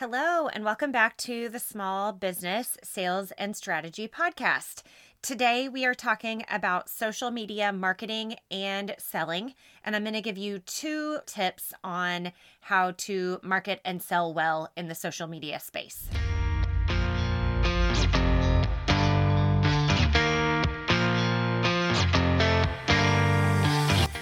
Hello, and welcome back to the Small Business Sales and Strategy Podcast. Today, we are talking about social media marketing and selling, and I'm going to give you two tips on how to market and sell well in the social media space.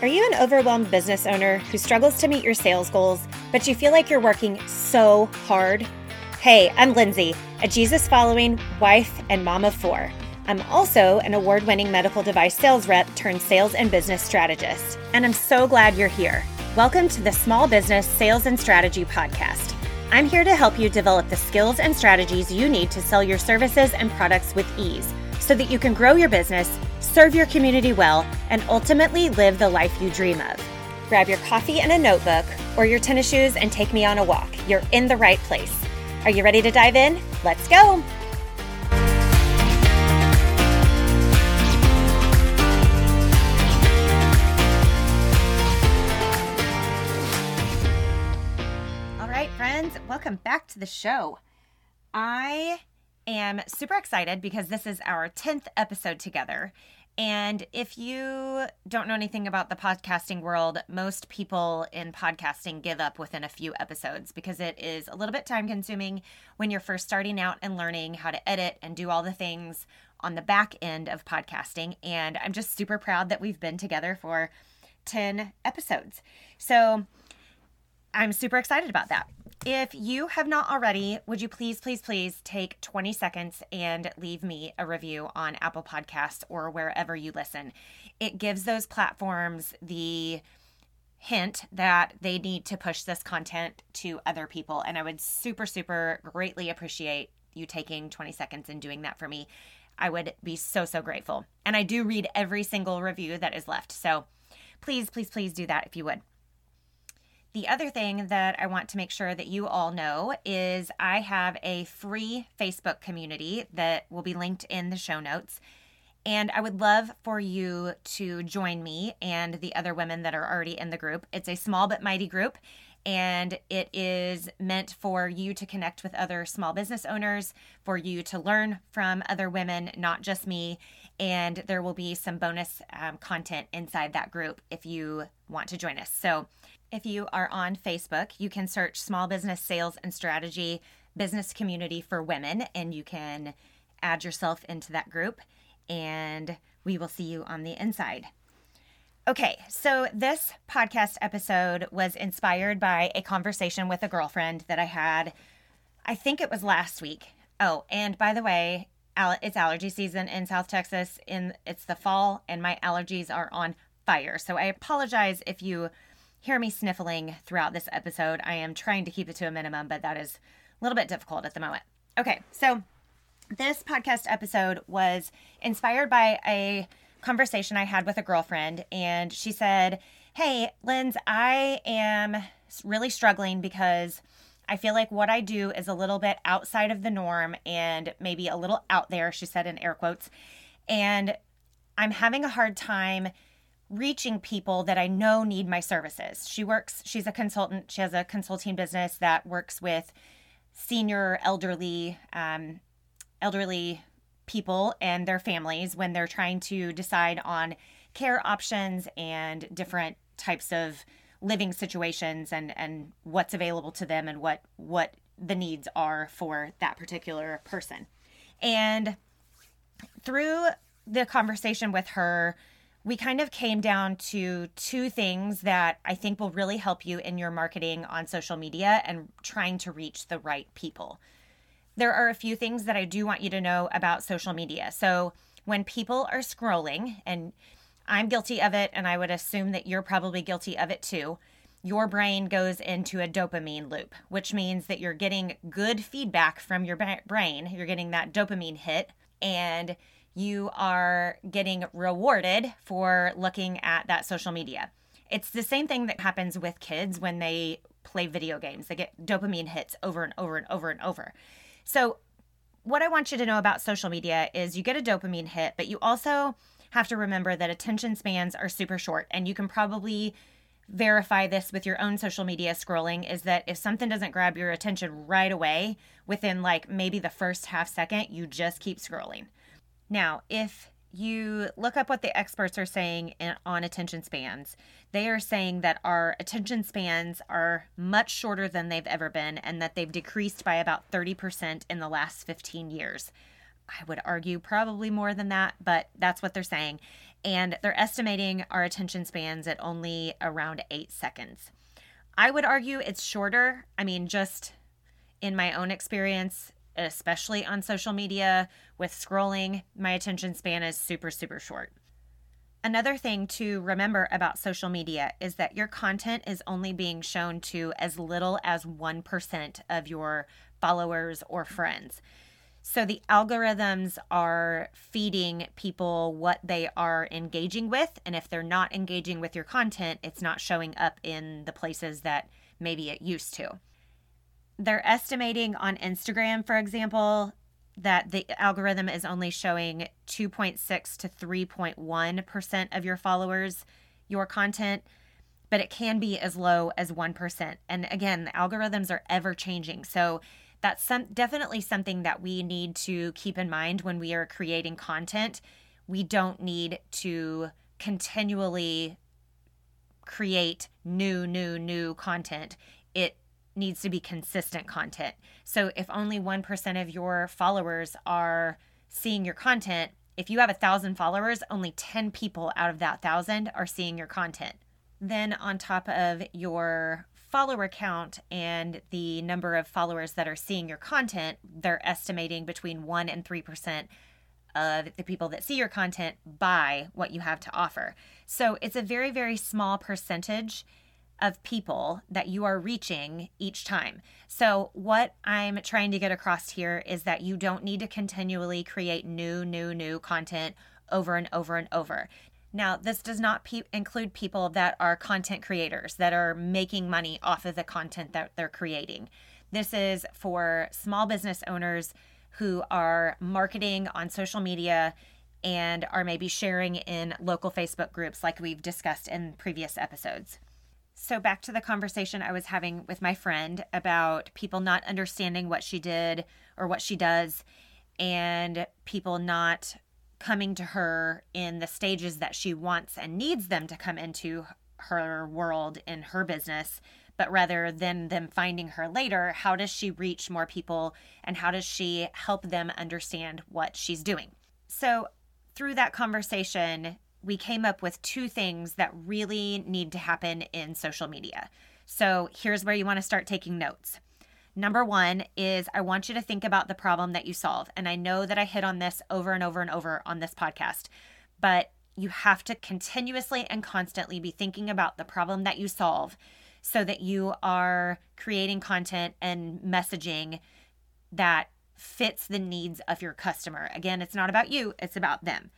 Are you an overwhelmed business owner who struggles to meet your sales goals, but you feel like you're working so hard? Hey, I'm Lindsay, a Jesus following wife and mom of four. I'm also an award winning medical device sales rep turned sales and business strategist. And I'm so glad you're here. Welcome to the Small Business Sales and Strategy Podcast. I'm here to help you develop the skills and strategies you need to sell your services and products with ease so that you can grow your business serve your community well, and ultimately live the life you dream of. Grab your coffee and a notebook or your tennis shoes and take me on a walk. You're in the right place. Are you ready to dive in? Let's go! All right, friends, welcome back to the show. I am super excited because this is our 10th episode together. And if you don't know anything about the podcasting world, most people in podcasting give up within a few episodes because it is a little bit time consuming when you're first starting out and learning how to edit and do all the things on the back end of podcasting. And I'm just super proud that we've been together for 10 episodes. So I'm super excited about that. If you have not already, would you please, please, please take 20 seconds and leave me a review on Apple Podcasts or wherever you listen? It gives those platforms the hint that they need to push this content to other people. And I would super, super greatly appreciate you taking 20 seconds and doing that for me. I would be so, so grateful. And I do read every single review that is left. So please, please, please do that if you would. The other thing that I want to make sure that you all know is I have a free Facebook community that will be linked in the show notes. And I would love for you to join me and the other women that are already in the group. It's a small but mighty group, and it is meant for you to connect with other small business owners, for you to learn from other women, not just me. And there will be some bonus um, content inside that group if you want to join us. So if you are on Facebook, you can search Small Business Sales and Strategy Business Community for Women, and you can add yourself into that group, and we will see you on the inside. Okay, so this podcast episode was inspired by a conversation with a girlfriend that I had, I think it was last week. Oh, and by the way, it's allergy season in South Texas. In it's the fall, and my allergies are on fire. So I apologize if you hear me sniffling throughout this episode. I am trying to keep it to a minimum, but that is a little bit difficult at the moment. Okay, so this podcast episode was inspired by a conversation I had with a girlfriend, and she said, Hey, Linz, I am really struggling because I feel like what I do is a little bit outside of the norm and maybe a little out there, she said in air quotes. And I'm having a hard time reaching people that I know need my services. She works, she's a consultant, she has a consulting business that works with senior elderly um, elderly people and their families when they're trying to decide on care options and different types of living situations and and what's available to them and what what the needs are for that particular person. And through the conversation with her, we kind of came down to two things that I think will really help you in your marketing on social media and trying to reach the right people. There are a few things that I do want you to know about social media. So, when people are scrolling, and I'm guilty of it, and I would assume that you're probably guilty of it too, your brain goes into a dopamine loop, which means that you're getting good feedback from your brain. You're getting that dopamine hit, and you are getting rewarded for looking at that social media. It's the same thing that happens with kids when they play video games. They get dopamine hits over and over and over and over. So, what I want you to know about social media is you get a dopamine hit, but you also have to remember that attention spans are super short and you can probably verify this with your own social media scrolling is that if something doesn't grab your attention right away, within like maybe the first half second, you just keep scrolling. Now, if you look up what the experts are saying in, on attention spans, they are saying that our attention spans are much shorter than they've ever been and that they've decreased by about 30% in the last 15 years. I would argue probably more than that, but that's what they're saying. And they're estimating our attention spans at only around eight seconds. I would argue it's shorter. I mean, just in my own experience, especially on social media with scrolling, my attention span is super, super short. Another thing to remember about social media is that your content is only being shown to as little as 1% of your followers or friends. So the algorithms are feeding people what they are engaging with. And if they're not engaging with your content, it's not showing up in the places that maybe it used to they're estimating on Instagram, for example, that the algorithm is only showing 2.6 to 3.1% of your followers your content, but it can be as low as 1%. And again, the algorithms are ever changing. So that's some definitely something that we need to keep in mind when we are creating content. We don't need to continually create new, new, new content. It needs to be consistent content. So if only 1% of your followers are seeing your content, if you have a thousand followers, only 10 people out of that thousand are seeing your content. Then, on top of your follower count and the number of followers that are seeing your content, they're estimating between 1% and 3% of the people that see your content buy what you have to offer. So it's a very, very small percentage of people that you are reaching each time. So, what I'm trying to get across here is that you don't need to continually create new, new, new content over and over and over. Now, this does not pe- include people that are content creators that are making money off of the content that they're creating. This is for small business owners who are marketing on social media and are maybe sharing in local Facebook groups like we've discussed in previous episodes. So, back to the conversation I was having with my friend about people not understanding what she did or what she does, and people not coming to her in the stages that she wants and needs them to come into her world in her business, but rather than them finding her later, how does she reach more people and how does she help them understand what she's doing? So, through that conversation, we came up with two things that really need to happen in social media. So here's where you want to start taking notes. Number one is I want you to think about the problem that you solve. And I know that I hit on this over and over and over on this podcast, but you have to continuously and constantly be thinking about the problem that you solve so that you are creating content and messaging that fits the needs of your customer. Again, it's not about you, it's about them.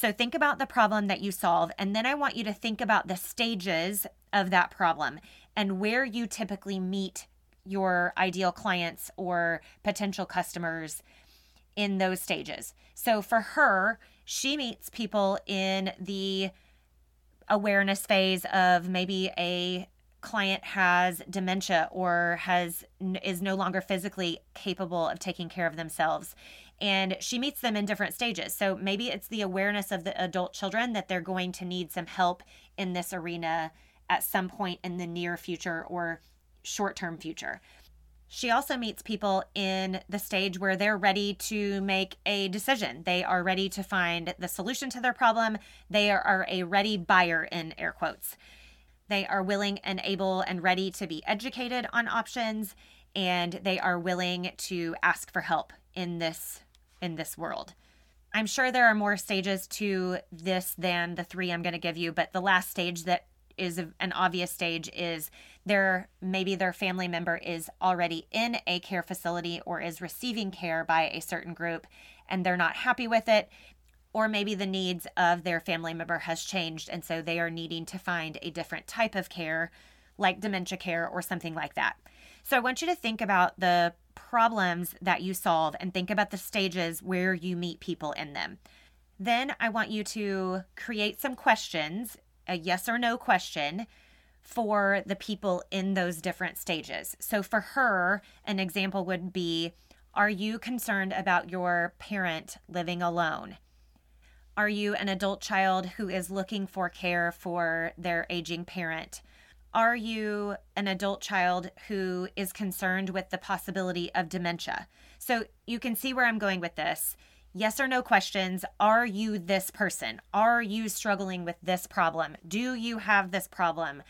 So think about the problem that you solve, and then I want you to think about the stages of that problem and where you typically meet your ideal clients or potential customers in those stages. So for her, she meets people in the awareness phase of maybe a client has dementia or has is no longer physically capable of taking care of themselves and she meets them in different stages. So maybe it's the awareness of the adult children that they're going to need some help in this arena at some point in the near future or short term future. She also meets people in the stage where they're ready to make a decision. They are ready to find the solution to their problem. They are a ready buyer, in air quotes. They are willing and able and ready to be educated on options, and they are willing to ask for help in this in this world. I'm sure there are more stages to this than the three I'm going to give you, but the last stage that is an obvious stage is their maybe their family member is already in a care facility or is receiving care by a certain group and they're not happy with it or maybe the needs of their family member has changed and so they are needing to find a different type of care like dementia care or something like that. So I want you to think about the problems that you solve and think about the stages where you meet people in them. Then I want you to create some questions, a yes or no question, for the people in those different stages. So for her, an example would be Are you concerned about your parent living alone? Are you an adult child who is looking for care for their aging parent? Are you an adult child who is concerned with the possibility of dementia? So you can see where I'm going with this. Yes or no questions. Are you this person? Are you struggling with this problem? Do you have this problem?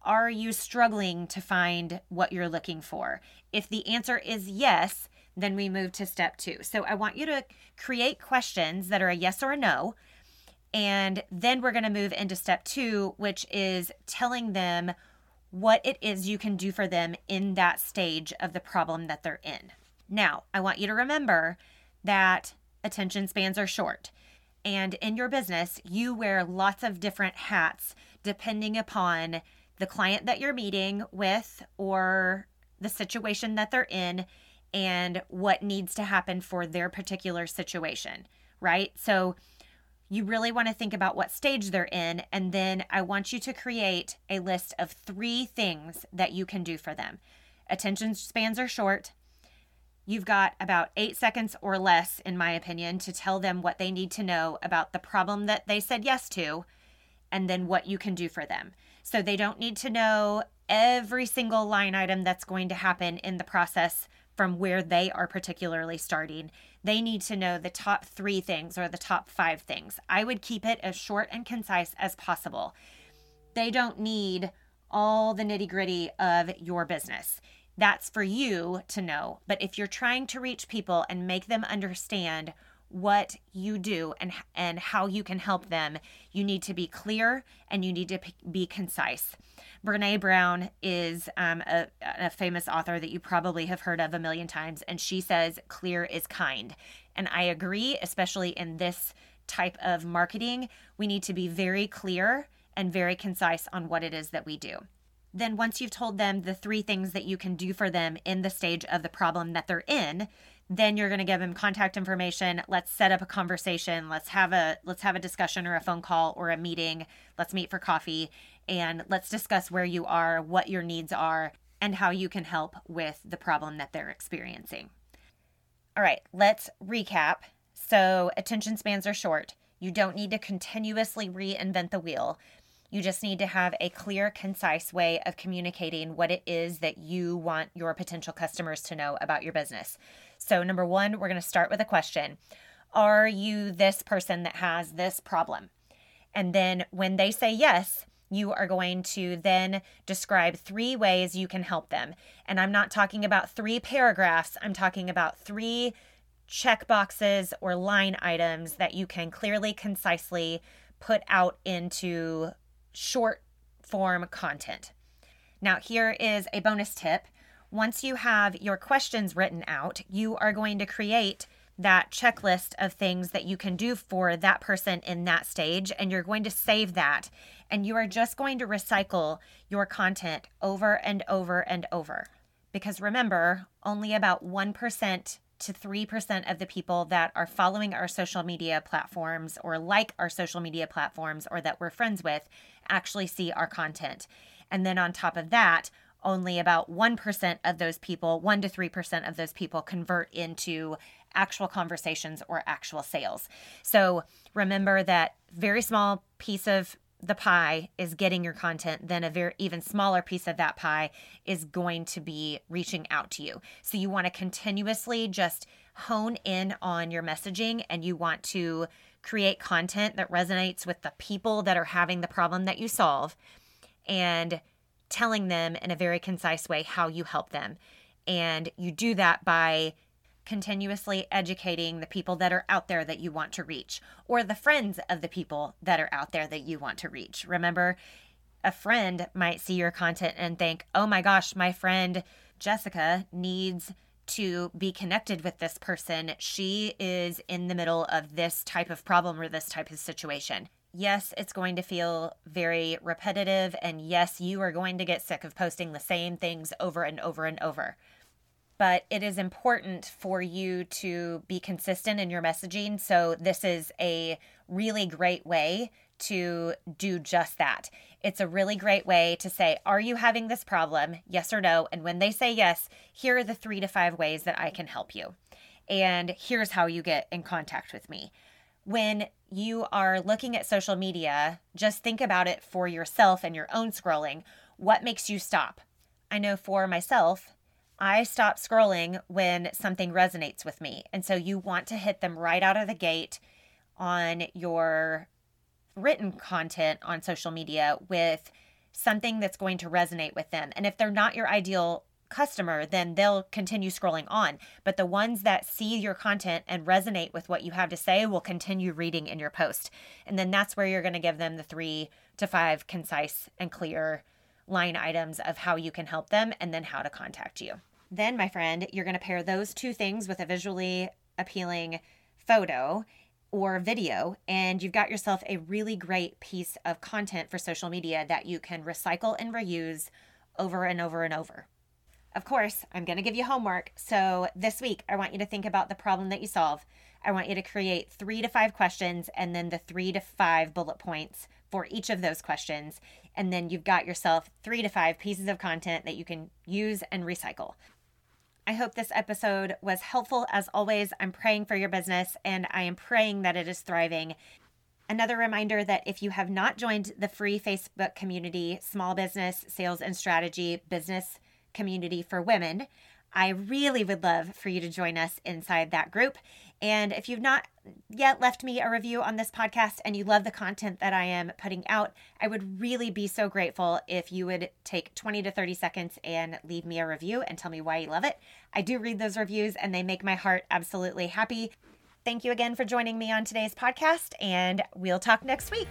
Are you struggling to find what you're looking for? If the answer is yes, then we move to step two. So I want you to create questions that are a yes or a no. And then we're going to move into step two, which is telling them what it is you can do for them in that stage of the problem that they're in. Now, I want you to remember that attention spans are short. And in your business, you wear lots of different hats depending upon the client that you're meeting with or the situation that they're in and what needs to happen for their particular situation, right? So you really want to think about what stage they're in. And then I want you to create a list of three things that you can do for them. Attention spans are short. You've got about eight seconds or less, in my opinion, to tell them what they need to know about the problem that they said yes to and then what you can do for them. So they don't need to know every single line item that's going to happen in the process from where they are particularly starting. They need to know the top three things or the top five things. I would keep it as short and concise as possible. They don't need all the nitty gritty of your business. That's for you to know. But if you're trying to reach people and make them understand what you do and and how you can help them, you need to be clear and you need to be concise. Brene Brown is um, a, a famous author that you probably have heard of a million times, and she says, Clear is kind. And I agree, especially in this type of marketing, we need to be very clear and very concise on what it is that we do. Then, once you've told them the three things that you can do for them in the stage of the problem that they're in, then you're going to give them contact information let's set up a conversation let's have a let's have a discussion or a phone call or a meeting let's meet for coffee and let's discuss where you are, what your needs are, and how you can help with the problem that they're experiencing. All right, let's recap. So, attention spans are short. You don't need to continuously reinvent the wheel. You just need to have a clear, concise way of communicating what it is that you want your potential customers to know about your business. So, number one, we're going to start with a question Are you this person that has this problem? And then when they say yes, you are going to then describe three ways you can help them. And I'm not talking about three paragraphs, I'm talking about three check boxes or line items that you can clearly, concisely put out into short form content. Now, here is a bonus tip. Once you have your questions written out, you are going to create that checklist of things that you can do for that person in that stage, and you're going to save that and you are just going to recycle your content over and over and over. Because remember, only about 1% to 3% of the people that are following our social media platforms or like our social media platforms or that we're friends with actually see our content. And then on top of that, only about 1% of those people, 1 to 3% of those people convert into actual conversations or actual sales. So remember that very small piece of the pie is getting your content, then a very even smaller piece of that pie is going to be reaching out to you. So you want to continuously just hone in on your messaging and you want to create content that resonates with the people that are having the problem that you solve and telling them in a very concise way how you help them. And you do that by continuously educating the people that are out there that you want to reach or the friends of the people that are out there that you want to reach. Remember, a friend might see your content and think, oh my gosh, my friend Jessica needs to be connected with this person. She is in the middle of this type of problem or this type of situation. Yes, it's going to feel very repetitive, and yes, you are going to get sick of posting the same things over and over and over but it is important for you to be consistent in your messaging. So, this is a really great way to do just that. It's a really great way to say, Are you having this problem? Yes or no. And when they say yes, here are the three to five ways that I can help you. And here's how you get in contact with me. When you are looking at social media, just think about it for yourself and your own scrolling. What makes you stop? I know for myself, I stop scrolling when something resonates with me. And so you want to hit them right out of the gate on your written content on social media with something that's going to resonate with them. And if they're not your ideal customer, then they'll continue scrolling on. But the ones that see your content and resonate with what you have to say will continue reading in your post. And then that's where you're going to give them the three to five concise and clear line items of how you can help them and then how to contact you. Then, my friend, you're going to pair those two things with a visually appealing photo or video, and you've got yourself a really great piece of content for social media that you can recycle and reuse over and over and over. Of course, I'm going to give you homework. So, this week, I want you to think about the problem that you solve. I want you to create three to five questions and then the three to five bullet points for each of those questions. And then you've got yourself three to five pieces of content that you can use and recycle. I hope this episode was helpful. As always, I'm praying for your business and I am praying that it is thriving. Another reminder that if you have not joined the free Facebook community, Small Business Sales and Strategy Business Community for Women, I really would love for you to join us inside that group. And if you've not yet left me a review on this podcast and you love the content that I am putting out, I would really be so grateful if you would take 20 to 30 seconds and leave me a review and tell me why you love it. I do read those reviews and they make my heart absolutely happy. Thank you again for joining me on today's podcast, and we'll talk next week.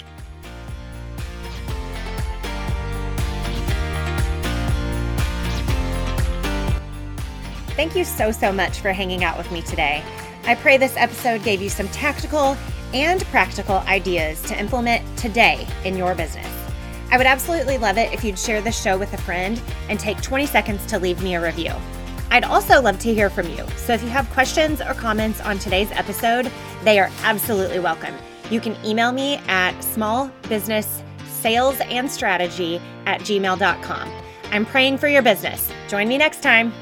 Thank you so, so much for hanging out with me today. I pray this episode gave you some tactical and practical ideas to implement today in your business. I would absolutely love it if you'd share this show with a friend and take 20 seconds to leave me a review. I'd also love to hear from you. So if you have questions or comments on today's episode, they are absolutely welcome. You can email me at smallbusinesssalesandstrategy at gmail.com. I'm praying for your business. Join me next time.